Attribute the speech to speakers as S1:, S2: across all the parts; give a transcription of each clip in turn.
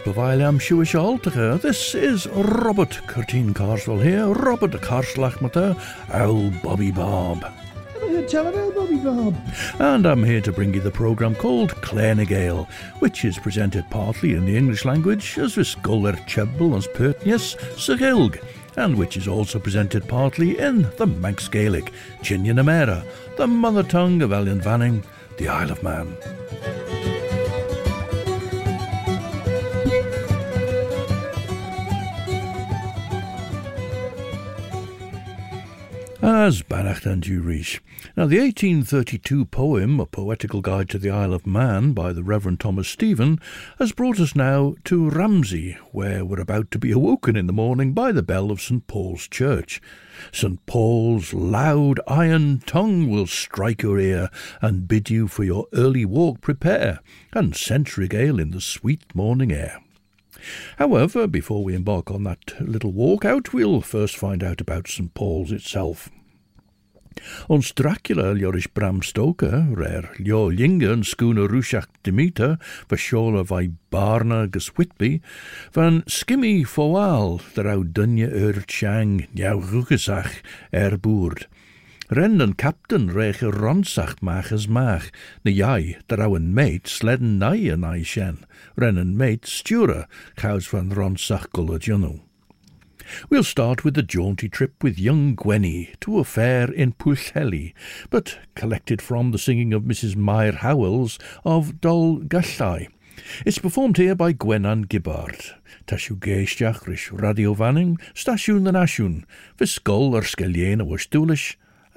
S1: Bavail am Siwish Altacha. This is Robert Corteen Carswell here, Robert Carslachmata, Owl Bobby Bob.
S2: Tell him Bobby Bob.
S1: And I'm here to bring you the programme called Claare ny Gael, which is presented partly in the English language as Viscoler Chebble as Pertnius Sagilg, and which is also presented partly in the Manx Gaelic, Chinian the mother tongue of Ellan Vannin, the Isle of Man. As Bannacht and Jurish. Now, the 1832 poem, A Poetical Guide to the Isle of Man, by the Reverend Thomas Stephen, has brought us now to Ramsey, where we're about to be awoken in the morning by the bell of St. Paul's Church. St. Paul's loud iron tongue will strike your ear and bid you for your early walk prepare, and scent regale in the sweet morning air. However, before we embark on that little walk out, we'll first find out about St. Paul's itself. Ons Dracula Ljoris Bram Stoker, rer Ljo Lingen schooner Rushach Demeter, Vashola vai Barna gus Whitby, van Skimmy Foal, derau dunje ur Chang, Njau Rugesach, er boerd. Ren een captain rege ronsach mach as mach, na jai, derau een meet sledden nai en ai shen, ren een meet stura, chaus van ronsach gulla We'll start with a jaunty trip with young Gwenny to a fair in Pwllheli, but collected from the singing of Mrs. Meyer Howells of Dol Gallai. It's performed here by Gwenan Gibbard. Tashu geistiach rish radio vanning, stasiwn yn asiwn, fy sgol ar sgelien wastwlish,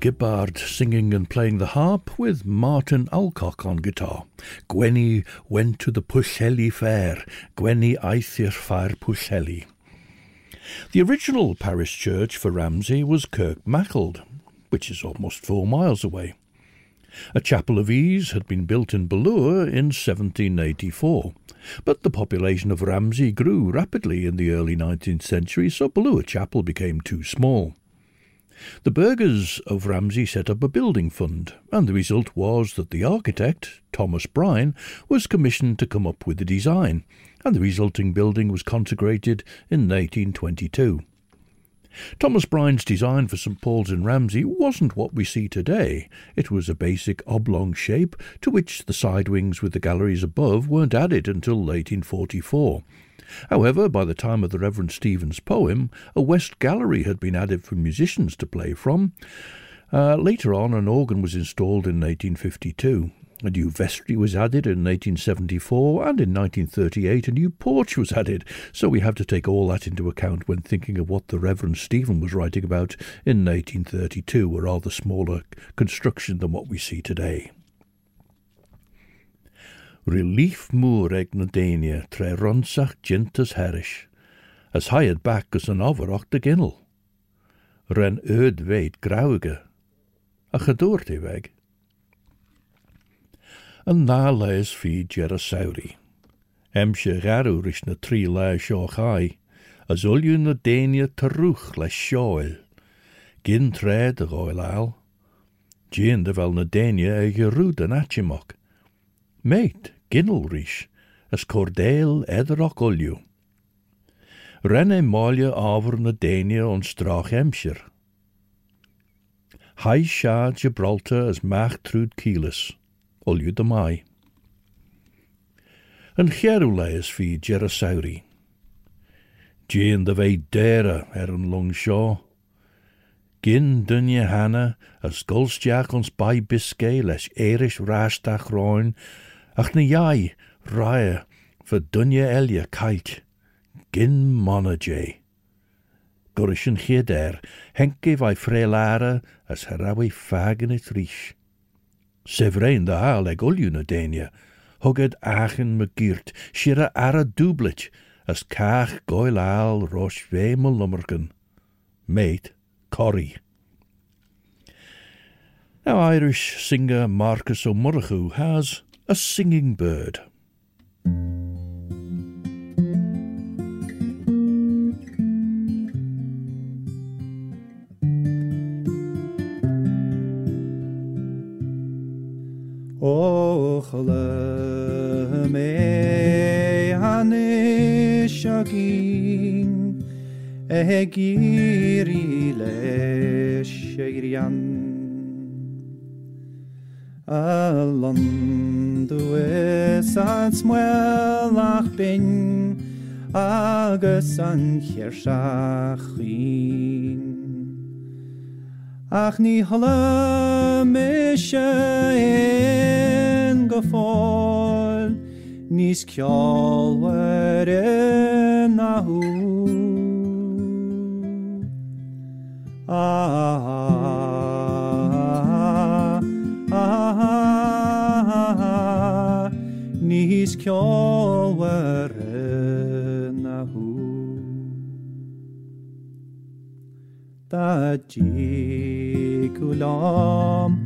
S1: Gibbard singing and playing the harp with Martin Alcock on guitar. Gwenny went to the Pwllheli fair. Gwenny eithir fair Pwllheli. The original parish church for Ramsey was Kirk Maughold, which is almost four miles away. A chapel of ease had been built in Ballure in 1784, but the population of Ramsey grew rapidly in the early 19th century, so Ballure Chapel became too small. The burghers of Ramsey set up a building fund, and the result was that the architect, Thomas Brine, was commissioned to come up with the design, and the resulting building was consecrated in 1822. Thomas Brine's design for St Paul's in Ramsey wasn't what we see today. It was a basic oblong shape to which the side wings with the galleries above weren't added until 1844. However, by the time of the Reverend Stephen's poem, a west gallery had been added for musicians to play from. Uh, later on, an organ was installed in 1852. A new vestry was added in 1874, and in 1938 a new porch was added, so we have to take all that into account when thinking of what the Reverend Stephen was writing about in 1832, a rather smaller construction than what we see today. Relief múr ag na daine tre ronsach gentas herish, as hired back as an overoch de ginnel. Ren öd veid grauge, a gedoort weg an ná leis fi Jerasauri. Em se ris na trí le as ulú na déine tarúch le seoil, gin Jean de bhil na déine ag rúd an. Méit ginnelrís, as Cordel éidirach Rene Renne máile ábhar na daine on strach emsir. Gibraltar as Maartrud trúd cílas, de mai. En chearú leis fi Gerasauri. De weide dera, er an long. Gin dunne hanna as golsteach ons bai les leis rastach ráisteach ach na jaai, raya, fa dunja elja kait, gin monna jay. Gorish yn henke fai frelara as herawi fagen et rish. de da haal eg denia, achen me giert, shira ara dublich, as kach goil al rosh me. Mate, Corrie. Now Irish singer Marcus O'Murrichu has, a singing bird.
S2: Oh, Ochle me hanishagin egiri le shegrian Alandu es an smwelach bin agus an hirshachin ach holle me se en go fáil níos ceolhar nahu níos ceolhar nahu. Da kulam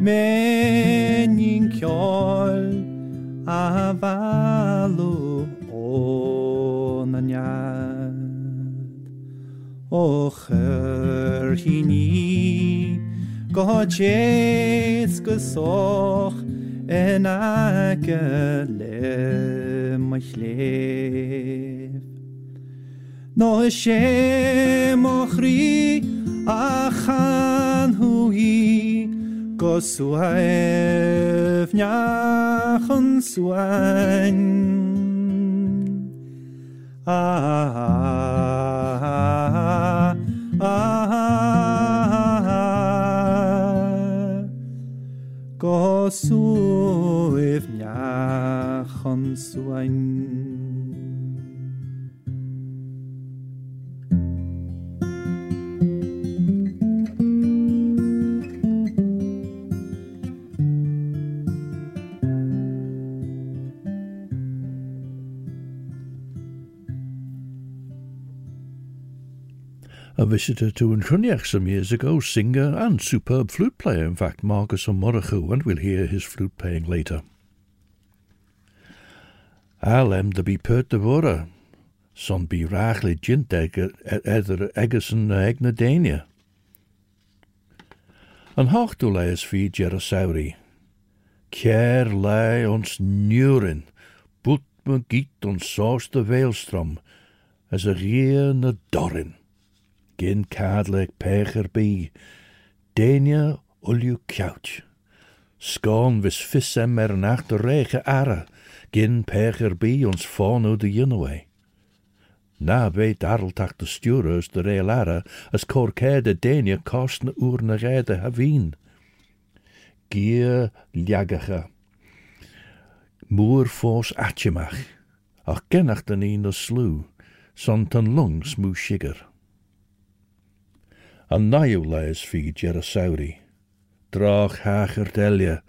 S2: menin kjol avalu onanyad och hör hini goches gesoch en akele machlef no sé mochrí a chan huí go suaimh neachan suain ah, go suaimh
S1: a visitor to Yn Chruinnaght some years ago, singer and superb flute player, in fact, Marcus Ó Murchú, and we'll hear his flute playing later. Alem de bí pöta bhra, son bí ráchlí dinte idir agus an na ag na déine. An háchtú lei is fi dear a saoí. Céir lei ons nuúrin, bút me gít an sásta bhéilstrom as a ré na dorin. Gin cad le péchar bí, déine óliú ceout. Scán vis fis sem mer an nachta réige ara, Gin pech er ons fáú de dionhé. Na bhéh daralteach de stúras de rélara as cócéad de déine cást na úr na réide a bhín. Moer fós atjemach. ach gennacht an í de slu, son lungs mú sigur. An naú leis fi Jerasauri, Drach hager delje,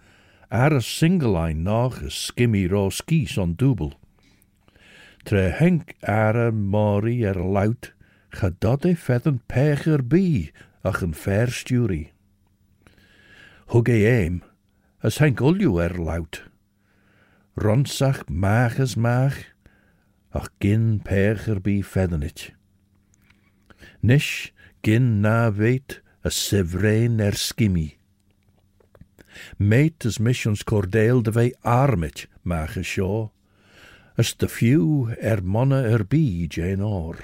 S1: ar single singlein nach a skimmy ros gys on dwbl. Tre henk ar mori er lawt, ga feddyn pech yr bi ach yn fair stiwri. Hwg ei eim, as henk uliw er laut. Ronsach maach as maach, ach gyn pech bi Nisch Nish gyn na feit a sifrein er skimmy, Meet as missions cordeel de vei armit as shaw, as de few er mona er bi Jane or.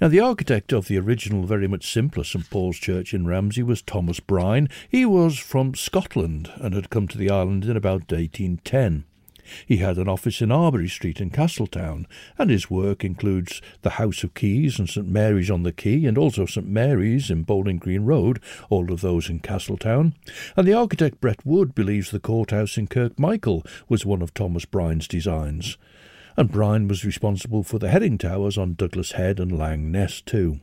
S1: Now, the architect of the original, very much simpler St Paul's Church in Ramsey was Thomas Brine. He was from Scotland and had come to the island in about 1810. He had an office in Arbory Street in Castletown, and his work includes the House of Keys and St Mary's on the Quay, and also St Mary's in Bowling Green Road, all of those in Castletown. And the architect Brett Wood believes the courthouse in Kirkmichael was one of Thomas Brine's designs. And Brine was responsible for the herring towers on Douglas Head and Lang Ness too.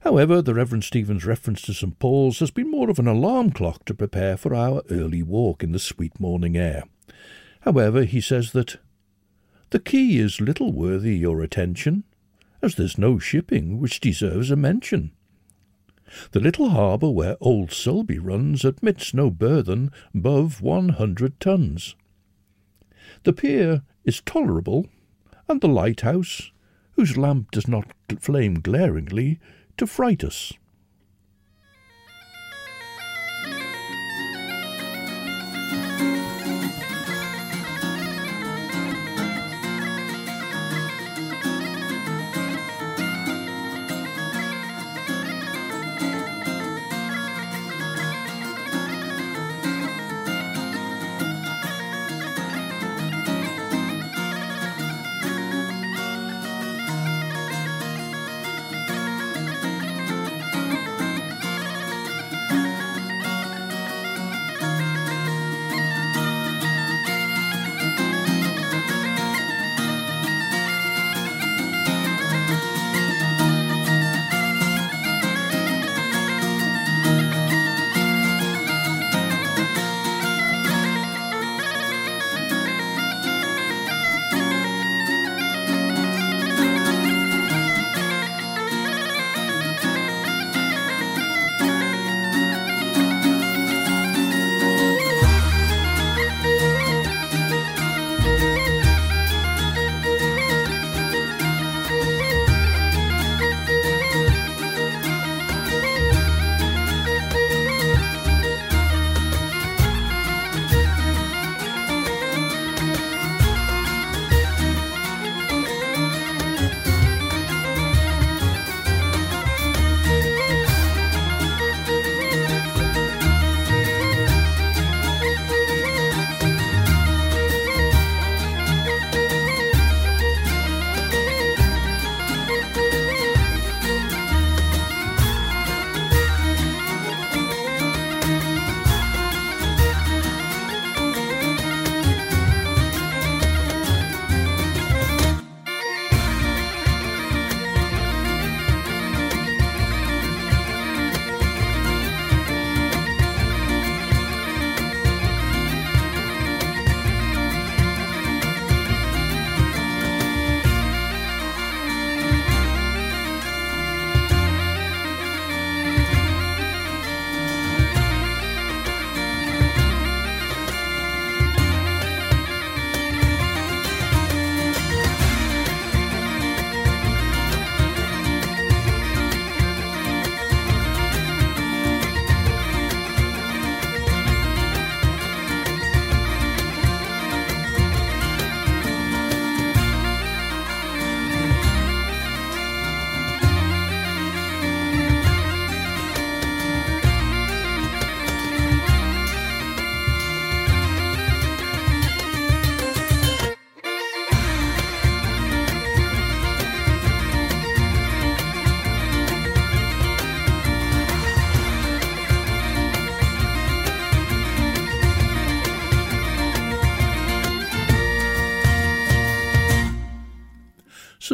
S1: However, the Reverend Stephen's reference to St Paul's has been more of an alarm clock to prepare for our early walk in the sweet morning air. However, he says that the quay is little worthy your attention, as there's no shipping which deserves a mention. The little harbour where old Sulby runs admits no burthen above one hundred tons. The pier is tolerable, and the lighthouse, whose lamp does not flame glaringly, to fright us.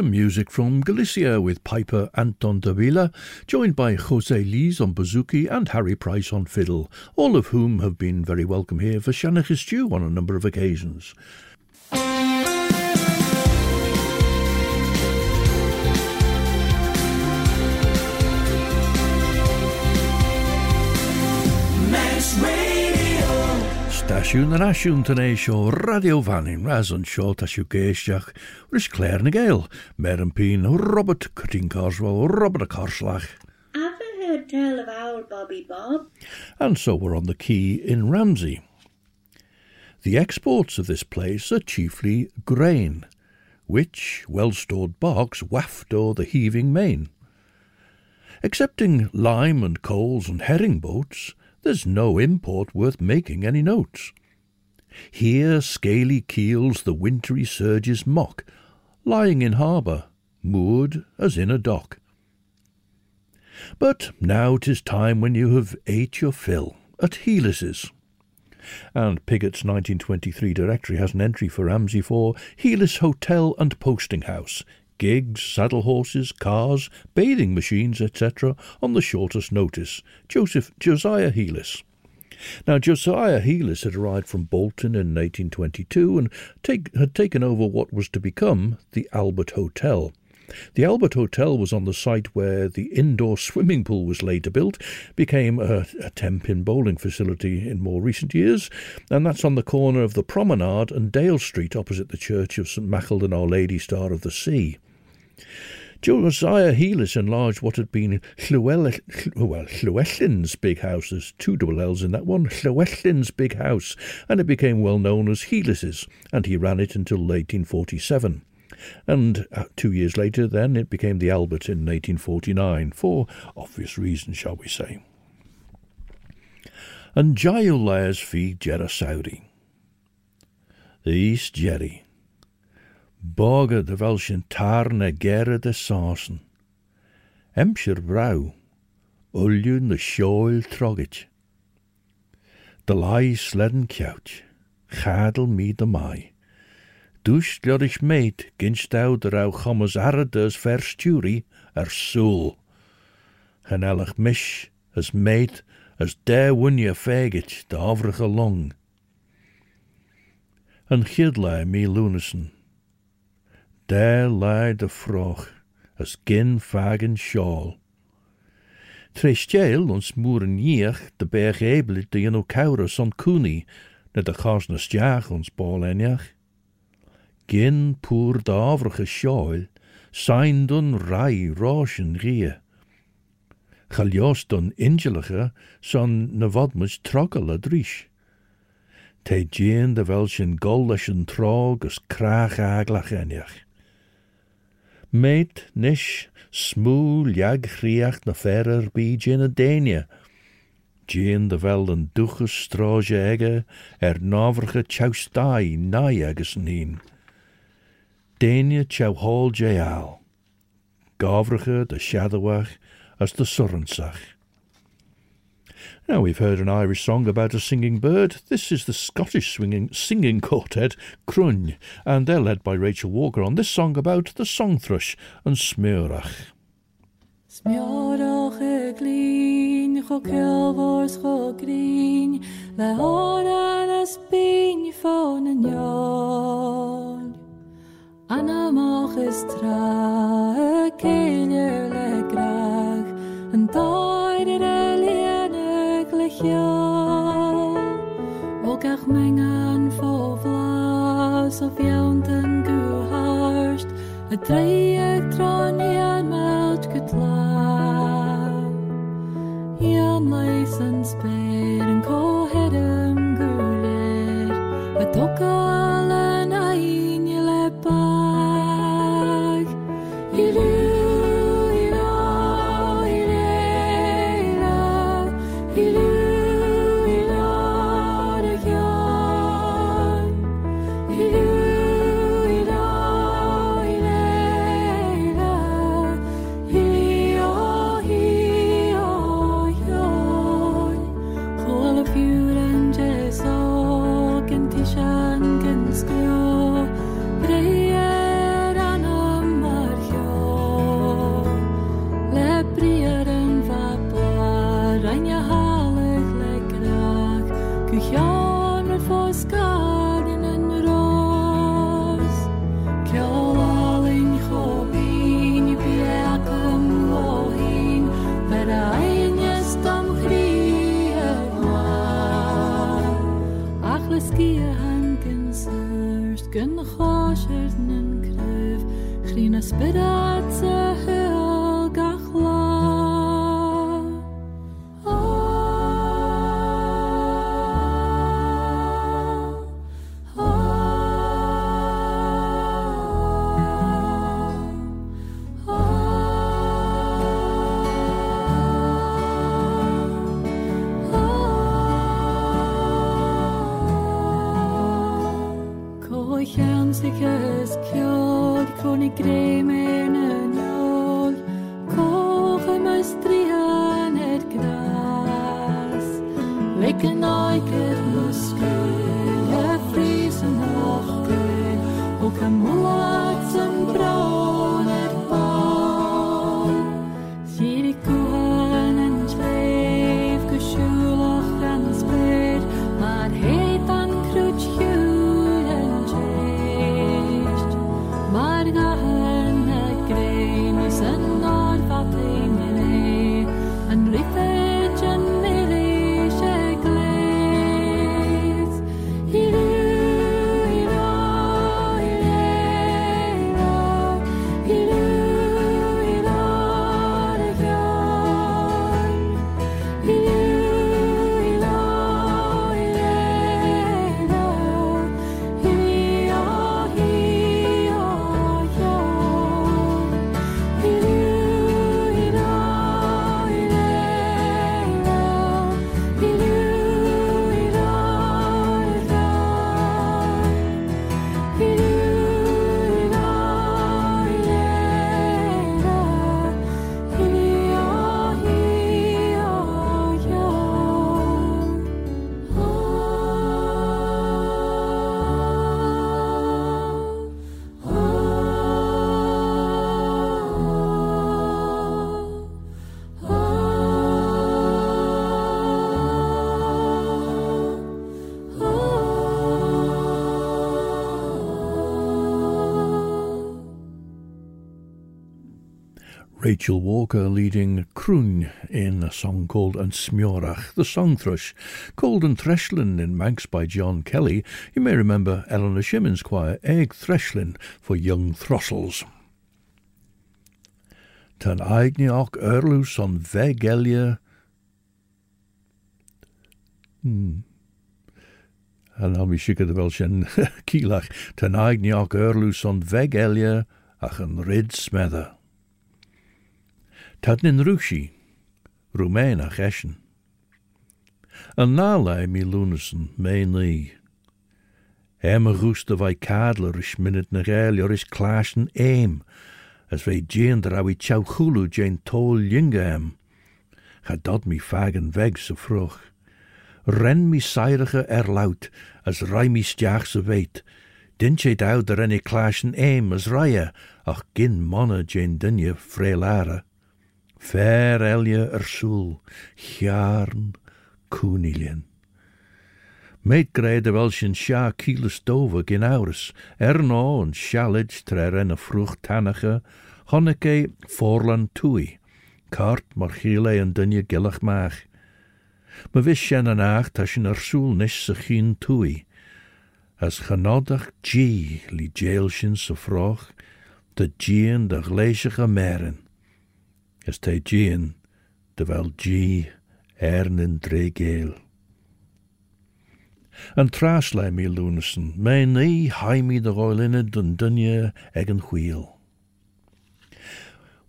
S1: Some music from Galicia with piper Anton Davila, joined by Jose Lees on bouzouki and Harry Price on fiddle, all of whom have been very welcome here for Shanach's Stew on a number of occasions. Stasiwn yn asiwn tan ei sio radio fannin ras yn sio tasiw geisiach rys Claare ny Gael, mer yn pyn Robert Corteen Carswell, Robert a Carslach.
S3: I've heard tell of old Bobby Bob.
S1: And so we're on the quay in Ramsey. The exports of this place are chiefly grain, which well-stored barks waft o'er the heaving main. Excepting lime and coals and herring boats, there's no import worth making any notes. Here scaly keels the wintry surges mock, lying in harbour, moored as in a dock. But now 'tis time when you have ate your fill at Heelis's. And Pigot's 1923 directory has an entry for Ramsey for Heelis Hotel and Posting House, gigs, saddle horses, cars, bathing machines, etc., on the shortest notice. Joseph Josiah Heelis. Now, Josiah Heelis had arrived from Bolton in 1822 and take, had taken over what was to become the Albert Hotel. The Albert Hotel was on the site where the indoor swimming pool was later built, became a, a 10 pin bowling facility in more recent years, and that's on the corner of the Promenade and Dale Street opposite the church of St Macklin Our Lady Star of the Sea. Josiah Heelis enlarged what had been Llewell- well, big house. There's two double L's in that one. Llewellyn's big house, and it became well known as Heelis's, and he ran it until 1847. And uh, two years later, then, it became the Albert in 1849, for obvious reasons, shall we say. And Jailairs fi Jerasauri. The East Jerry. bogen de welschen tarne gere de sansen. Emscher brau, uljun de shoil trogit. De lai sledden kjout, gadel me de mai. Dus glod meid, ginst au der au chommes arredes versturi er soel. elch mish, as meid, as der wunje fegit de overige long. Een gidlei mi lunissen daar lie de vroeg, as gin fagen shawl. Trestjeel ons moeren jier de berg ebele de jeno kaurus on kuni, na de chasnes jaag ons bal enjach. Gin poer de avrige shawl, sein dun rai roschen rie. Chaljos dun ingelige, son na wadmus trogel a drish. Te jean de welschen goldeschen trog as kraag aglach enjach. méid níis smú leagghríocht na ferrar bí déna déine. Jean de bhil an duchas stráise aige ar nábharcha teustáí ná agus an hín. Déine teáil déal, gábhracha de seadahaach as de soransach. Now we've heard an Irish song about a singing bird. This is the Scottish swinging, singing quartet Cruinn, and they're led by Rachel Walker on this song about the song thrush and smurach.
S4: Smjorach e glín, cho kelvors cho grín, le áran as bín fón an jól. Anamach is tra, céir le grach, an dáir e lianag le cheol. O gach mengan fó vlas of jaunten guharst, a dreig tronian meld gutla. Ian leis an spéir an cóhedum gulir, a dokal
S1: Rachel Walker leading Cruinn in a song called An Smorach, the song thrush, called An Threshlin in Manx by John Kelly. You may remember Eleanor Shimon's choir, Egg Threshlin for young throstles. Tan aigniach erlus on vegelia. Hmm. En dan wie sikker wel zijn kielach. Tan aigniach erlus on vegelia ach een rid smedder. Tadnin ruxi, Romeina geshen. An nalai mi lunasen, mei lee. Emma vai wij kadler minnet naar eem, as wij jeender awi chow hulu jeen tol hem. Ga dat mi vagen weg vroeg. Ren mi seirige erlaut, as rai mi stjaagse weet. Dintje ouder der ik eem, as Raya ach gin manne jeen dinje freilara ver elje ersoel, gjarn koenilien. Meid kreide wel een sja kiele stove gin er erno een sjalid trer en een vroeg tannige, honneke voorland toei, kart marchile giele en dunje gillig maag. Me wist jen een acht als ersoel nis se toei, as genodig gee li jailsjen se vroeg, de gien de gleesige meren. Is te gien, de wel G ernen dregeel. An traslei mi lunasen, me nee haimi de roilinne dun dunje egen wheel.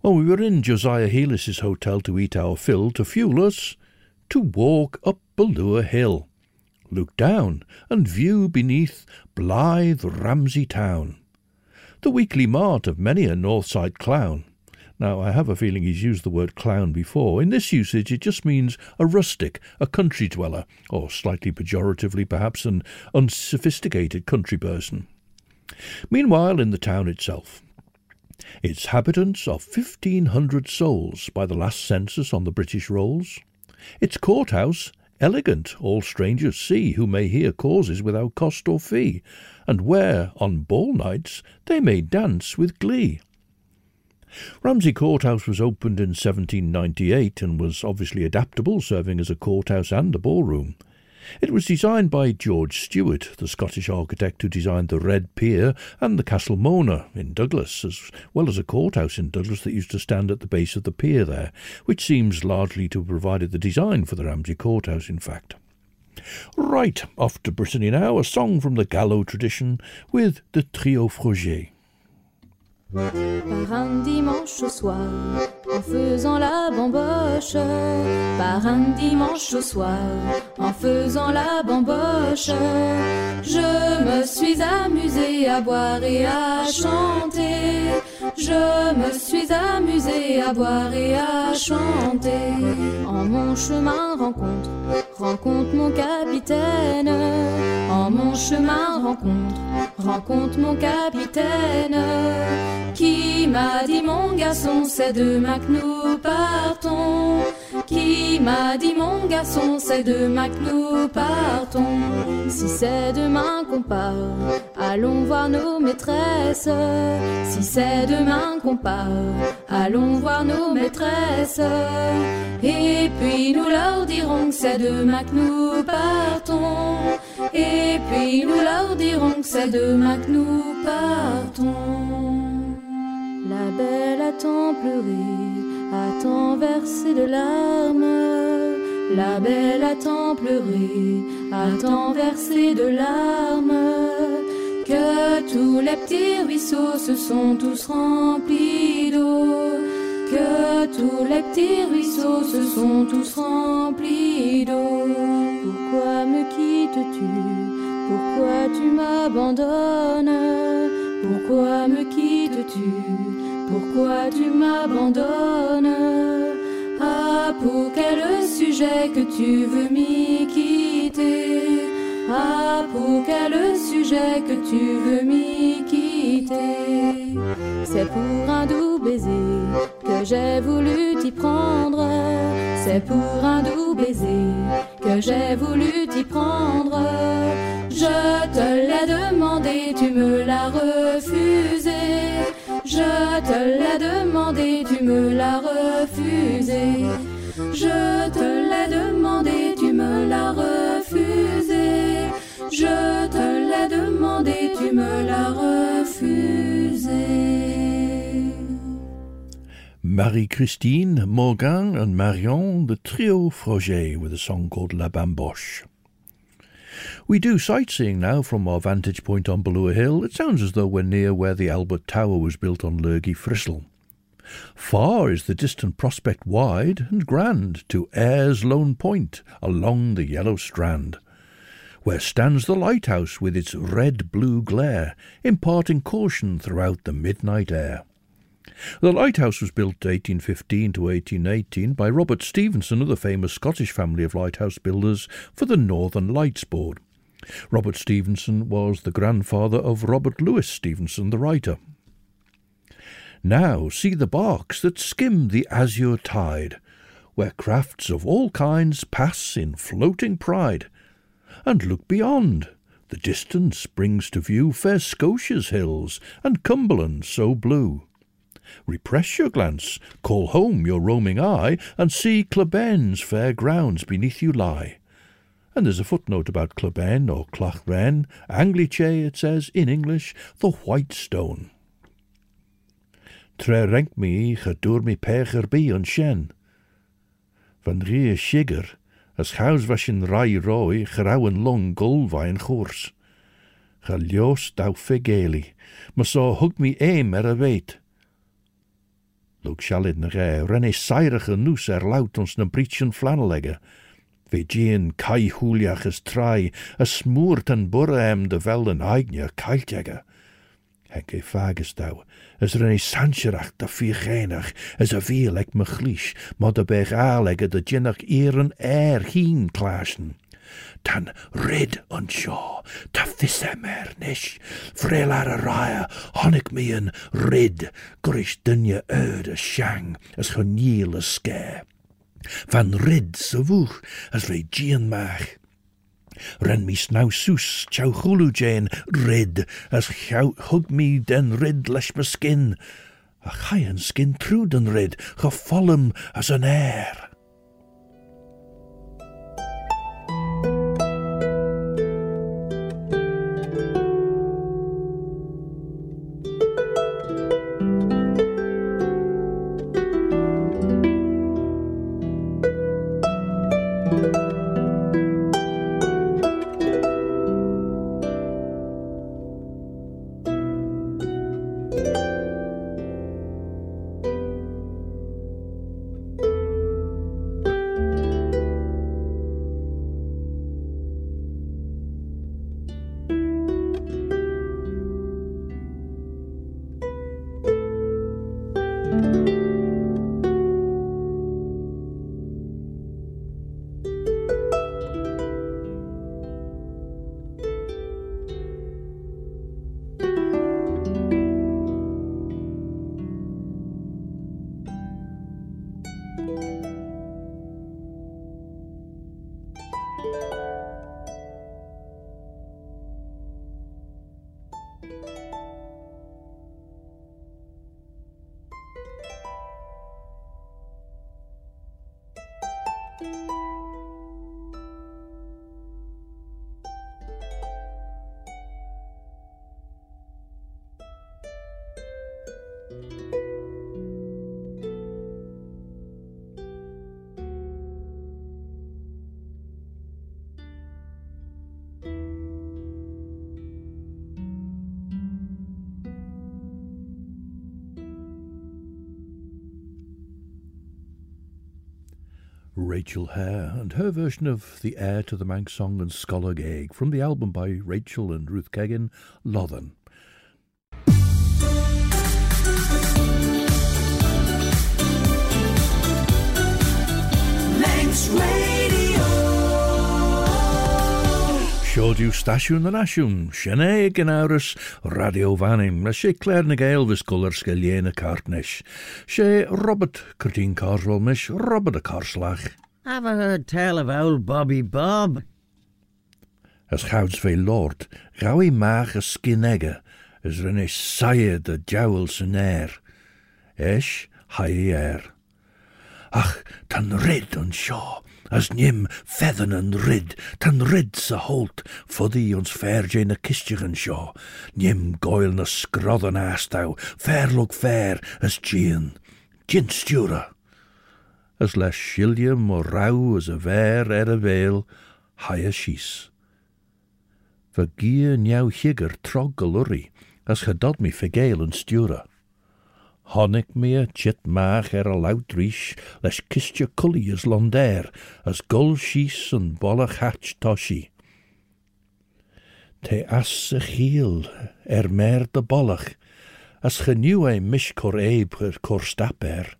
S1: Well, we were in Josiah Heelis's hotel to eat our fill, to fuel us, to walk up Ballure Hill, look down and view beneath blithe Ramsey town, the weekly mart of many a Northside clown. Now, I have a feeling he's used the word clown before. In this usage, it just means a rustic, a country dweller, or slightly pejoratively perhaps an unsophisticated country person. Meanwhile, in the town itself, its habitants are 1,500 souls by the last census on the British rolls. Its courthouse, elegant, all strangers see, who may hear causes without cost or fee, and where, on ball nights, they may dance with glee. Ramsey Courthouse was opened in 1798 and was obviously adaptable, serving as a courthouse and a ballroom. It was designed by George Steuart, the Scottish architect who designed the Red Pier and the Castle Mona in Douglas, as well as a courthouse in Douglas that used to stand at the base of the pier there, which seems largely to have provided the design for the Ramsey Courthouse, in fact. Right, off to Brittany now, a song from the Gallo tradition with the Trio Froger.
S5: Par un dimanche au soir, en faisant la bamboche. Par un dimanche au soir, en faisant la bamboche. Je me suis amusée à boire et à chanter. Je me suis amusée à boire et à chanter. En mon chemin rencontre, rencontre mon capitaine. En mon chemin rencontre, rencontre mon capitaine. Qui m'a dit mon garçon, c'est demain que nous partons. Qui m'a dit mon garçon, c'est demain que nous partons. Si c'est demain qu'on part, allons voir nos maîtresses. Si c'est demain qu'on part, allons voir nos maîtresses. Et puis nous leur dirons que c'est demain que nous partons. Et puis nous leur dirons que c'est demain que nous partons. La belle a tant pleuré, a tant versé de larmes. La belle a tant pleuré, a tant versé de larmes. Que tous les petits ruisseaux se sont tous remplis d'eau. Que tous les petits ruisseaux se sont tous remplis d'eau. Pourquoi me quittes-tu? Pourquoi tu m'abandonnes? Pourquoi me quittes-tu? Pourquoi tu m'abandonnes? Ah, pour quel sujet que tu veux m'y quitter? Ah, pour quel sujet que tu veux m'y quitter? C'est pour un doux baiser que j'ai voulu t'y prendre C'est pour un doux baiser que j'ai voulu t'y prendre Je te l'ai demandé, tu me l'as refusé je te l'ai demandé, tu me l'as refusé. Je te l'ai demandé, tu me l'as refusé. Je te l'ai demandé, tu me l'as refusé.
S1: Marie-Christine, Morgan and Marion, the trio Froger with a song called La Bamboche. We do sightseeing now from our vantage point on Ballure Hill. It sounds as though we're near where the Albert Tower was built on Lhergy Frissel. Far is the distant prospect wide and grand to Ayre's Lone Point along the yellow strand, where stands the lighthouse with its red-blue glare, imparting caution throughout the midnight air. The lighthouse was built 1815 to 1818 by Robert Stevenson of the famous Scottish family of lighthouse builders for the Northern Lights Board. Robert Stevenson was the grandfather of Robert Louis Stevenson, the writer. Now see the barks that skim the azure tide, where crafts of all kinds pass in floating pride. And look beyond. The distance brings to view fair Scotia's hills and Cumberland so blue. Repress your glance, call home your roaming eye, and see Cluben's fair grounds beneath you lie. And there's a footnote about Cluben or Clachren, Anglice, it says, in English, the white stone. Tre renk mi gedoor mi pecher bi an shen. Van rie shigger, as chaus was sin rai roi chraw long golfa yn chwrs. Cha daw fegeli, mas o hwg mi eim er y feit. Lwg sialid na gae, renne sairach yn nws er lawt ons na britsion flanelega. Fe gien cae hwliach trai, a smwrt yn bwra em dy fel yn aignia caeltega. Henke fagus Es een sancherach da fi is as a vi me chlís, maar de bech áleg a djinnach ieren air hín klásen. Tan rid an seo, ta fisse mer nisch, fréil ar a raya, honig mi an rid, gurish dunne öd a shang, as chun níl a scare. Van rid sa vuch, as re gian mach. Ren mis naw sws, chow chwlw Jane, rid, as llaw hwg mi den rid lesh my skin. A chai yn skin trwyd yn rid, cho folym as an air. Er. Rachel Hair and her version of the Heir to the Manx Song and Scoleg Egg from the album by Rachel and Ruth Keggin,
S6: Lossan. showed
S1: you Stasiun na Nasiun, Sianne Ganaurus, Radio Vanim, she Claire na Gaelvis Cullers she Robert Curtin Carswell mis, Robert de Carslach.
S7: I've heard tell of old Bobby Bob.
S1: As gouds veel lord, gawi maag a als as rene saie de jowl zijn air. Esh, haie air. Ach, tan red on shaw, as nim feddyn yn ryd, tan ryd sa holt, ffoddi ons fer jyn y cistioch yn sio, nim goel na sgrodd yn astaw, fer lwg fer as jyn, jyn stiwra. As le silium o raw as y fer er y fel, hai a sys. Fy gyr niaw higyr trog golwri, as chydod mi ffegeil yn stiwra. Honigmeer, Chitmaag, er Lautrich, les kistje kully as Londair, as Golshies en bollach hatch toshi. Te as giel, er meer de bollach, as genieuw ei mish cor her cor staper.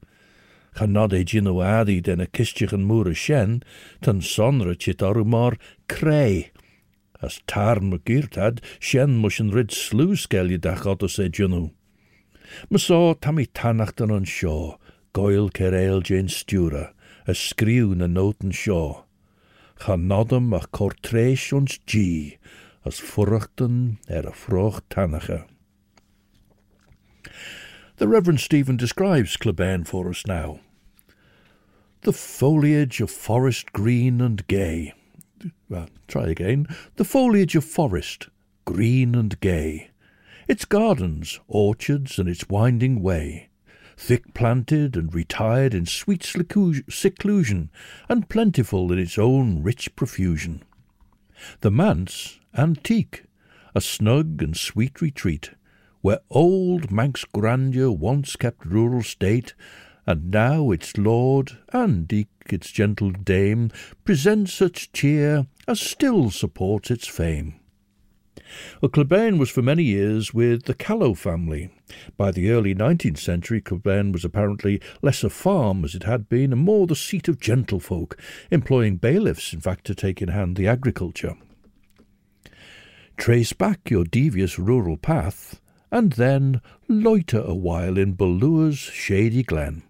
S1: Ga nod ei ginoadi nou den a kistje gen moere shen, ten sonra chit arumar. As tarn me had, shen mushen rid sluuskel je dach otter se. My so tam i tannacht an an sio, goil cer eil Jane Stewra, a skriw na noten sio. Cha nodam a cortreis ons G, as furrachten er a froch tannacha. The Reverend Stephen describes Clubane for us now. The foliage of forest green and gay. Well, try again. The foliage of forest, green and gay. Its gardens, orchards, and its winding way, thick planted and retired in sweet seclusion, and plentiful in its own rich profusion. The manse, antique, a snug and sweet retreat, where old Manx grandeur once kept rural state, and now its lord, and eke its gentle dame, present such cheer as still supports its fame. Well, Clubane was for many years with the Callow family. By the early 19th century, Clubane was apparently less a farm as it had been, and more the seat of gentlefolk, employing bailiffs, in fact, to take in hand the agriculture. Trace back your devious rural path, and then loiter a while in Ballure's shady glen.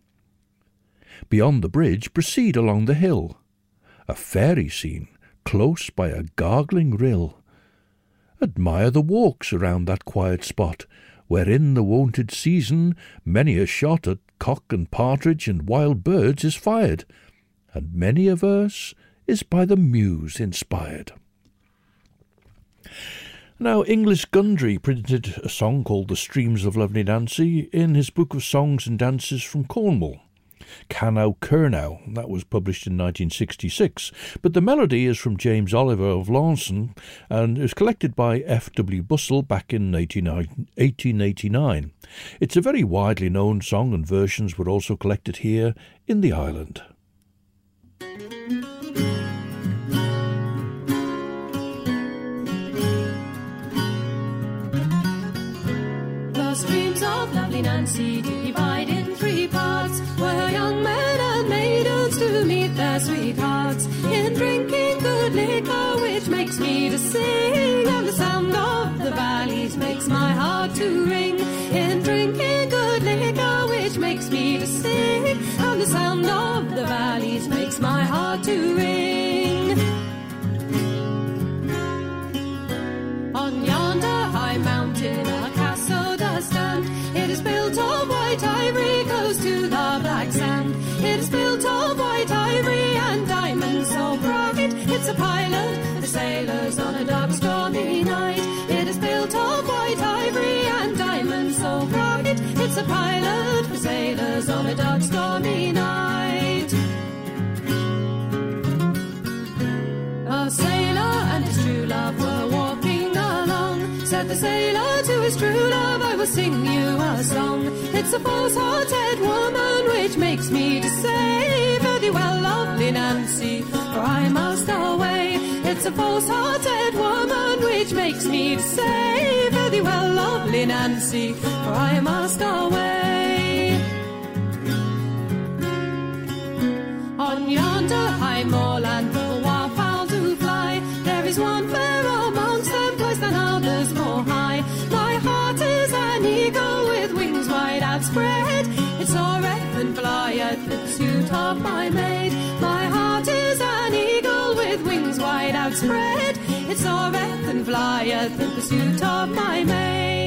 S1: Beyond the bridge, proceed along the hill. A fairy scene, close by a gargling rill. Admire the walks around that quiet spot, where in the wonted season many a shot at cock and partridge and wild birds is fired, and many a verse is by the muse inspired. Now, Inglis Gundry printed a song called The Streams of Lovely Nancy in his book of songs and dances from Cornwall. Canow Kernow. That was published in 1966. But the melody is from James Oliver of Lawson and was collected by F.W. Bussell back in 1889. It's a very widely known song and versions were also collected here in the island.
S5: The streams of lovely Nancy divide in
S6: to sing. And the sound of the valleys makes my heart to ring. A dark, stormy night. It is built of white ivory and diamonds so bright. It's a pilot for sailors on a dark, stormy night. A sailor and his true love were walking along. Said the sailor to his true love, I will sing you a song. It's a false-hearted woman which makes me to say, thee well, lovely Nancy, for I must away. It's a false-hearted woman which makes me say, Fare thee well, lovely Nancy, for I must away. On yonder high moorland, the wildfowl do fly. There is one fair amongst them, placed than others more high. My heart is an eagle with wings wide outspread. It soareth and flieth the pursuit of my maid. Wide outspread. It soareth and flieth in pursuit of my maid.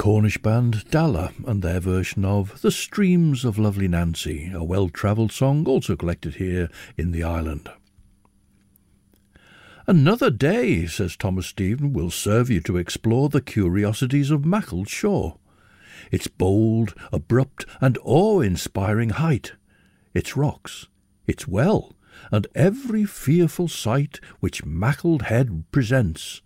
S1: Cornish band Dalla and their version of The Streams of Lovely Nancy, a well travelled song also collected here in the island. Another day, says Thomas Stephen, will serve you to explore the curiosities of Maughold Shore. Its bold, abrupt, and awe inspiring height, its rocks, its well, and every fearful sight which Maughold Head presents.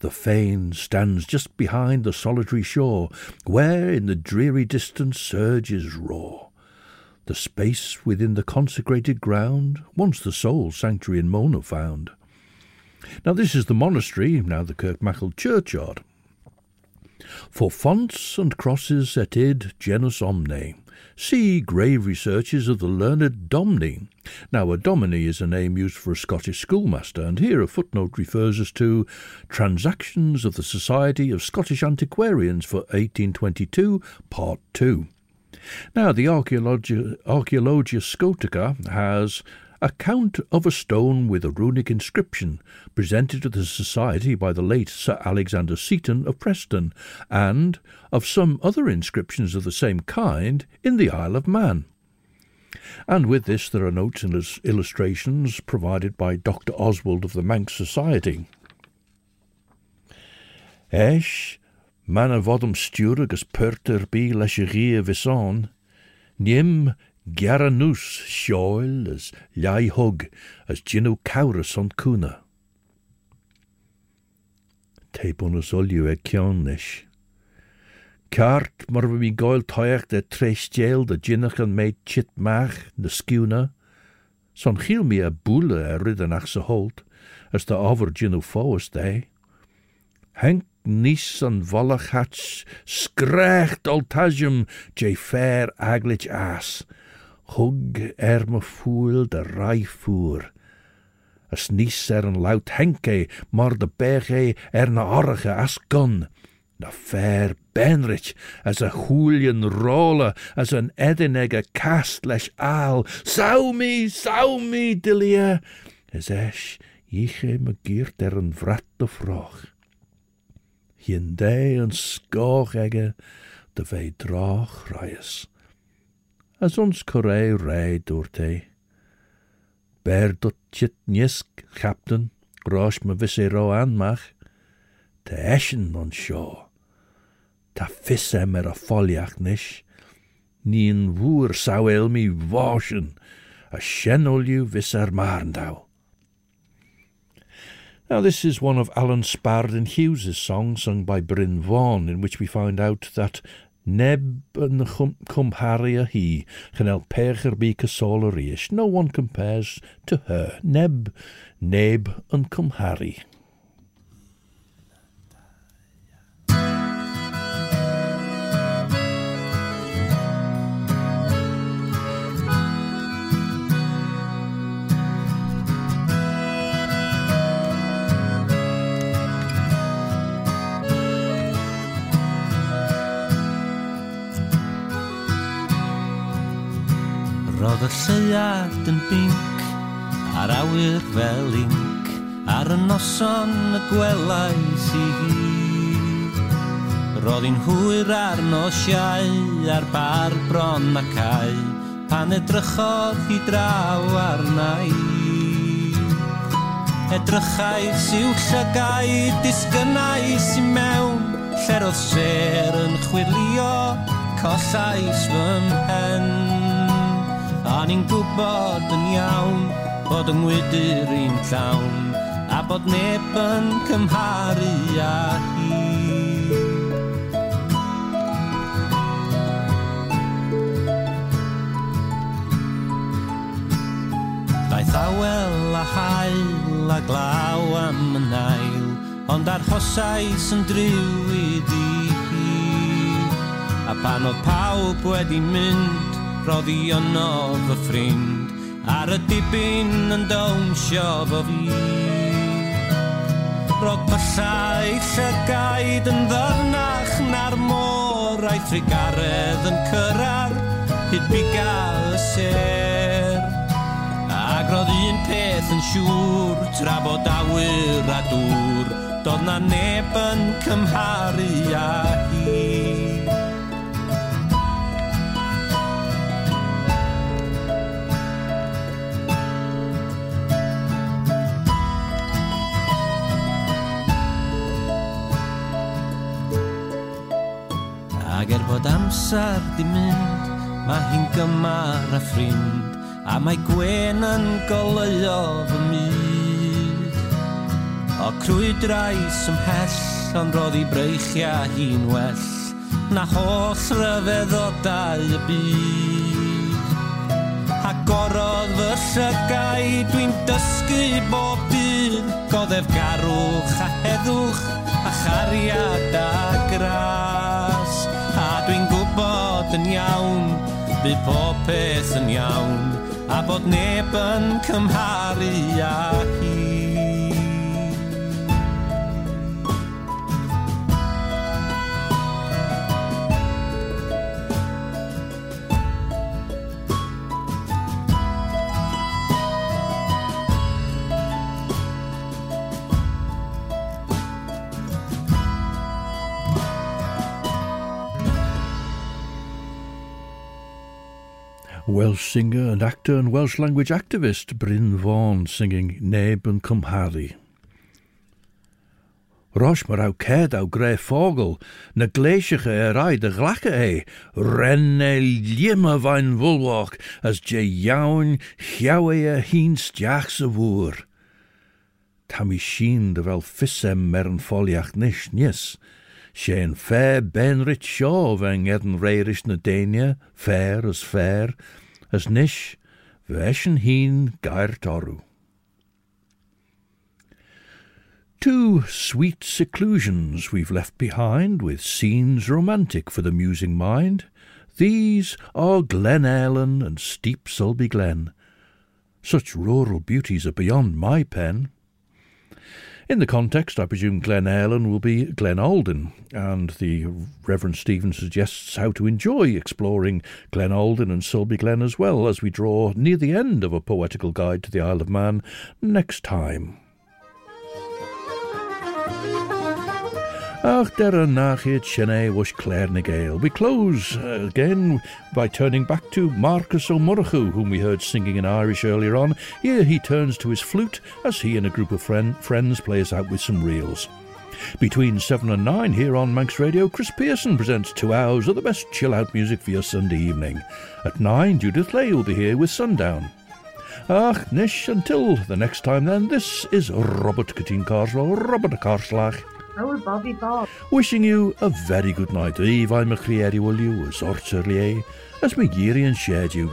S1: The fane stands just behind the solitary shore, where in the dreary distance surges roar. The space within the consecrated ground, once the sole sanctuary in Mona found. Now this is the monastery, now the Kirk Maughold churchyard. For fonts and crosses et id genus omne. See grave researches of the learned Domney. Now, a dominie is a name used for a Scottish schoolmaster, and here a footnote refers us to Transactions of the Society of Scottish Antiquarians for 1822, Part 2. Now, the Archaeologia Scotica has account of a stone with a runic inscription presented to the Society by the late Sir Alexander Seaton of Preston, and of some other inscriptions of the same kind in the Isle of Man. And with this there are notes and illustrations provided by Dr. Oswald of the Manx Society. Esh, man stúr agus perter rí a visán, nim Garanus shoil as leithog as dginú cauras on cúna. Te bonus ag cean leis. goil toyach de tréistéal de dginnach an méid chit meach na skuna. Son chiil mí a a e ridanach sa holt, as de over dginú fóas de Henk en an bhalachats, scrécht altaisium dé fair aglich ass hug er me voel de rijvoer. As nies er een luid henke, maar de berge er na orge as kan. Na fair benrich, as a julien rolle, as an edinege kast al aal. Me, sau me, dilie, is esch, jiche me geert er een vratte vroch. Hien dee een skoog de vee draag reis. As ons korei rei door te. Ber dot chit nisk, captain, rosh me visse ro anmach. Te eschen on sjo. Ta fisse mer a foliach nish. Nien woer sau el mi washen. A shenolju visser marndau. Now, this is one of Alan Spardon Hughes's songs sung by Bryn Fôn, in which we find out that Neb yn cwmharu a hi, chanel pech ar bu cysol yr. No one compares to her. Neb, neb yn cwmharu.
S8: Mae'r lleiad yn binc a'r awyr fel inc Ar y noson y gwelais i hi Roedd hi'n hwyr ar nosiau ar bar bron a macau Pan edrychodd hi draw arna i. Edrychais i'w llygau, disgynnais i mewn Lle roedd ser yn chwilio, collais fy mhen. A ni'n gwybod yn iawn bod yng ngwydyr i'n llawn A bod neb yn cymharu â hi. Daeth awel a hael a glaw am y nail Ond ar hosais yn driw i di A pan oedd pawb wedi mynd roddi yno fy ffrind Ar y dibyn yn dawnsio fo fi. Roedd pyllau llygaid yn ddyrnach na'r môr A'i thrigaredd yn cyrra'r hyd bigal y ser Ac roedd un peth yn siŵr tra bod awyr a dŵr Doedd na neb yn cymharu ag fod amser di mynd Mae hi'n gymar a ffrind A mae gwen yn goleuo fy myd. O crwydrais ymhell Ond roedd i breichia hi'n well Na holl ryfeddodau y byd. A gorodd fy llygau Dwi'n dysgu bob dydd Goddef garwch a heddwch A chariad a gradd neb yn iawn, bydd pob peth yn iawn, a bod neb yn cymharu â hi.
S1: Welsh singer and actor and Welsh language activist Bryn Vaughan singing Neb yn Cymharu. Rosh mar au ced au fogel, na gleisiige er ai de glache e, liema vain vulwach, as je jaun chiawe e hien stiach woer. De wel fissem mer foliach nish nis, fé benrit seo bheith edan réiris na daine, fair as fair, as nish bhesin hín gair. Two sweet seclusions we've left behind, with scenes romantic for the musing mind. These are Glen Ellen and steep Sulby Glen. Such rural beauties are beyond my pen. In the context, I presume Glen Allen will be Glen Auldyn, and the Reverend Stephen suggests how to enjoy exploring Glen Auldyn and Sulby Glen as well as we draw near the end of a poetical guide to the Isle of Man next time. Ach, der nachit shene was Claare ny Gael. We close uh, again by turning back to Marcus Ó Murchú, whom we heard singing in Irish earlier on. Here he turns to his flute as he and a group of friend, friends play us out with some reels. Between 7 and 9 here on Manx Radio, Chris Pearson presents two hours of the best chill out music for your Sunday evening. At 9, Judith Lay will be here with Sundown. Ach, nish, until the next time then, this is Robert Corteen Carswell, Robert Carslach.
S9: Oh, Bobby Bob.
S1: Wishing you a very good night. Eve, I'm a will you, as orchard as geary and shared you.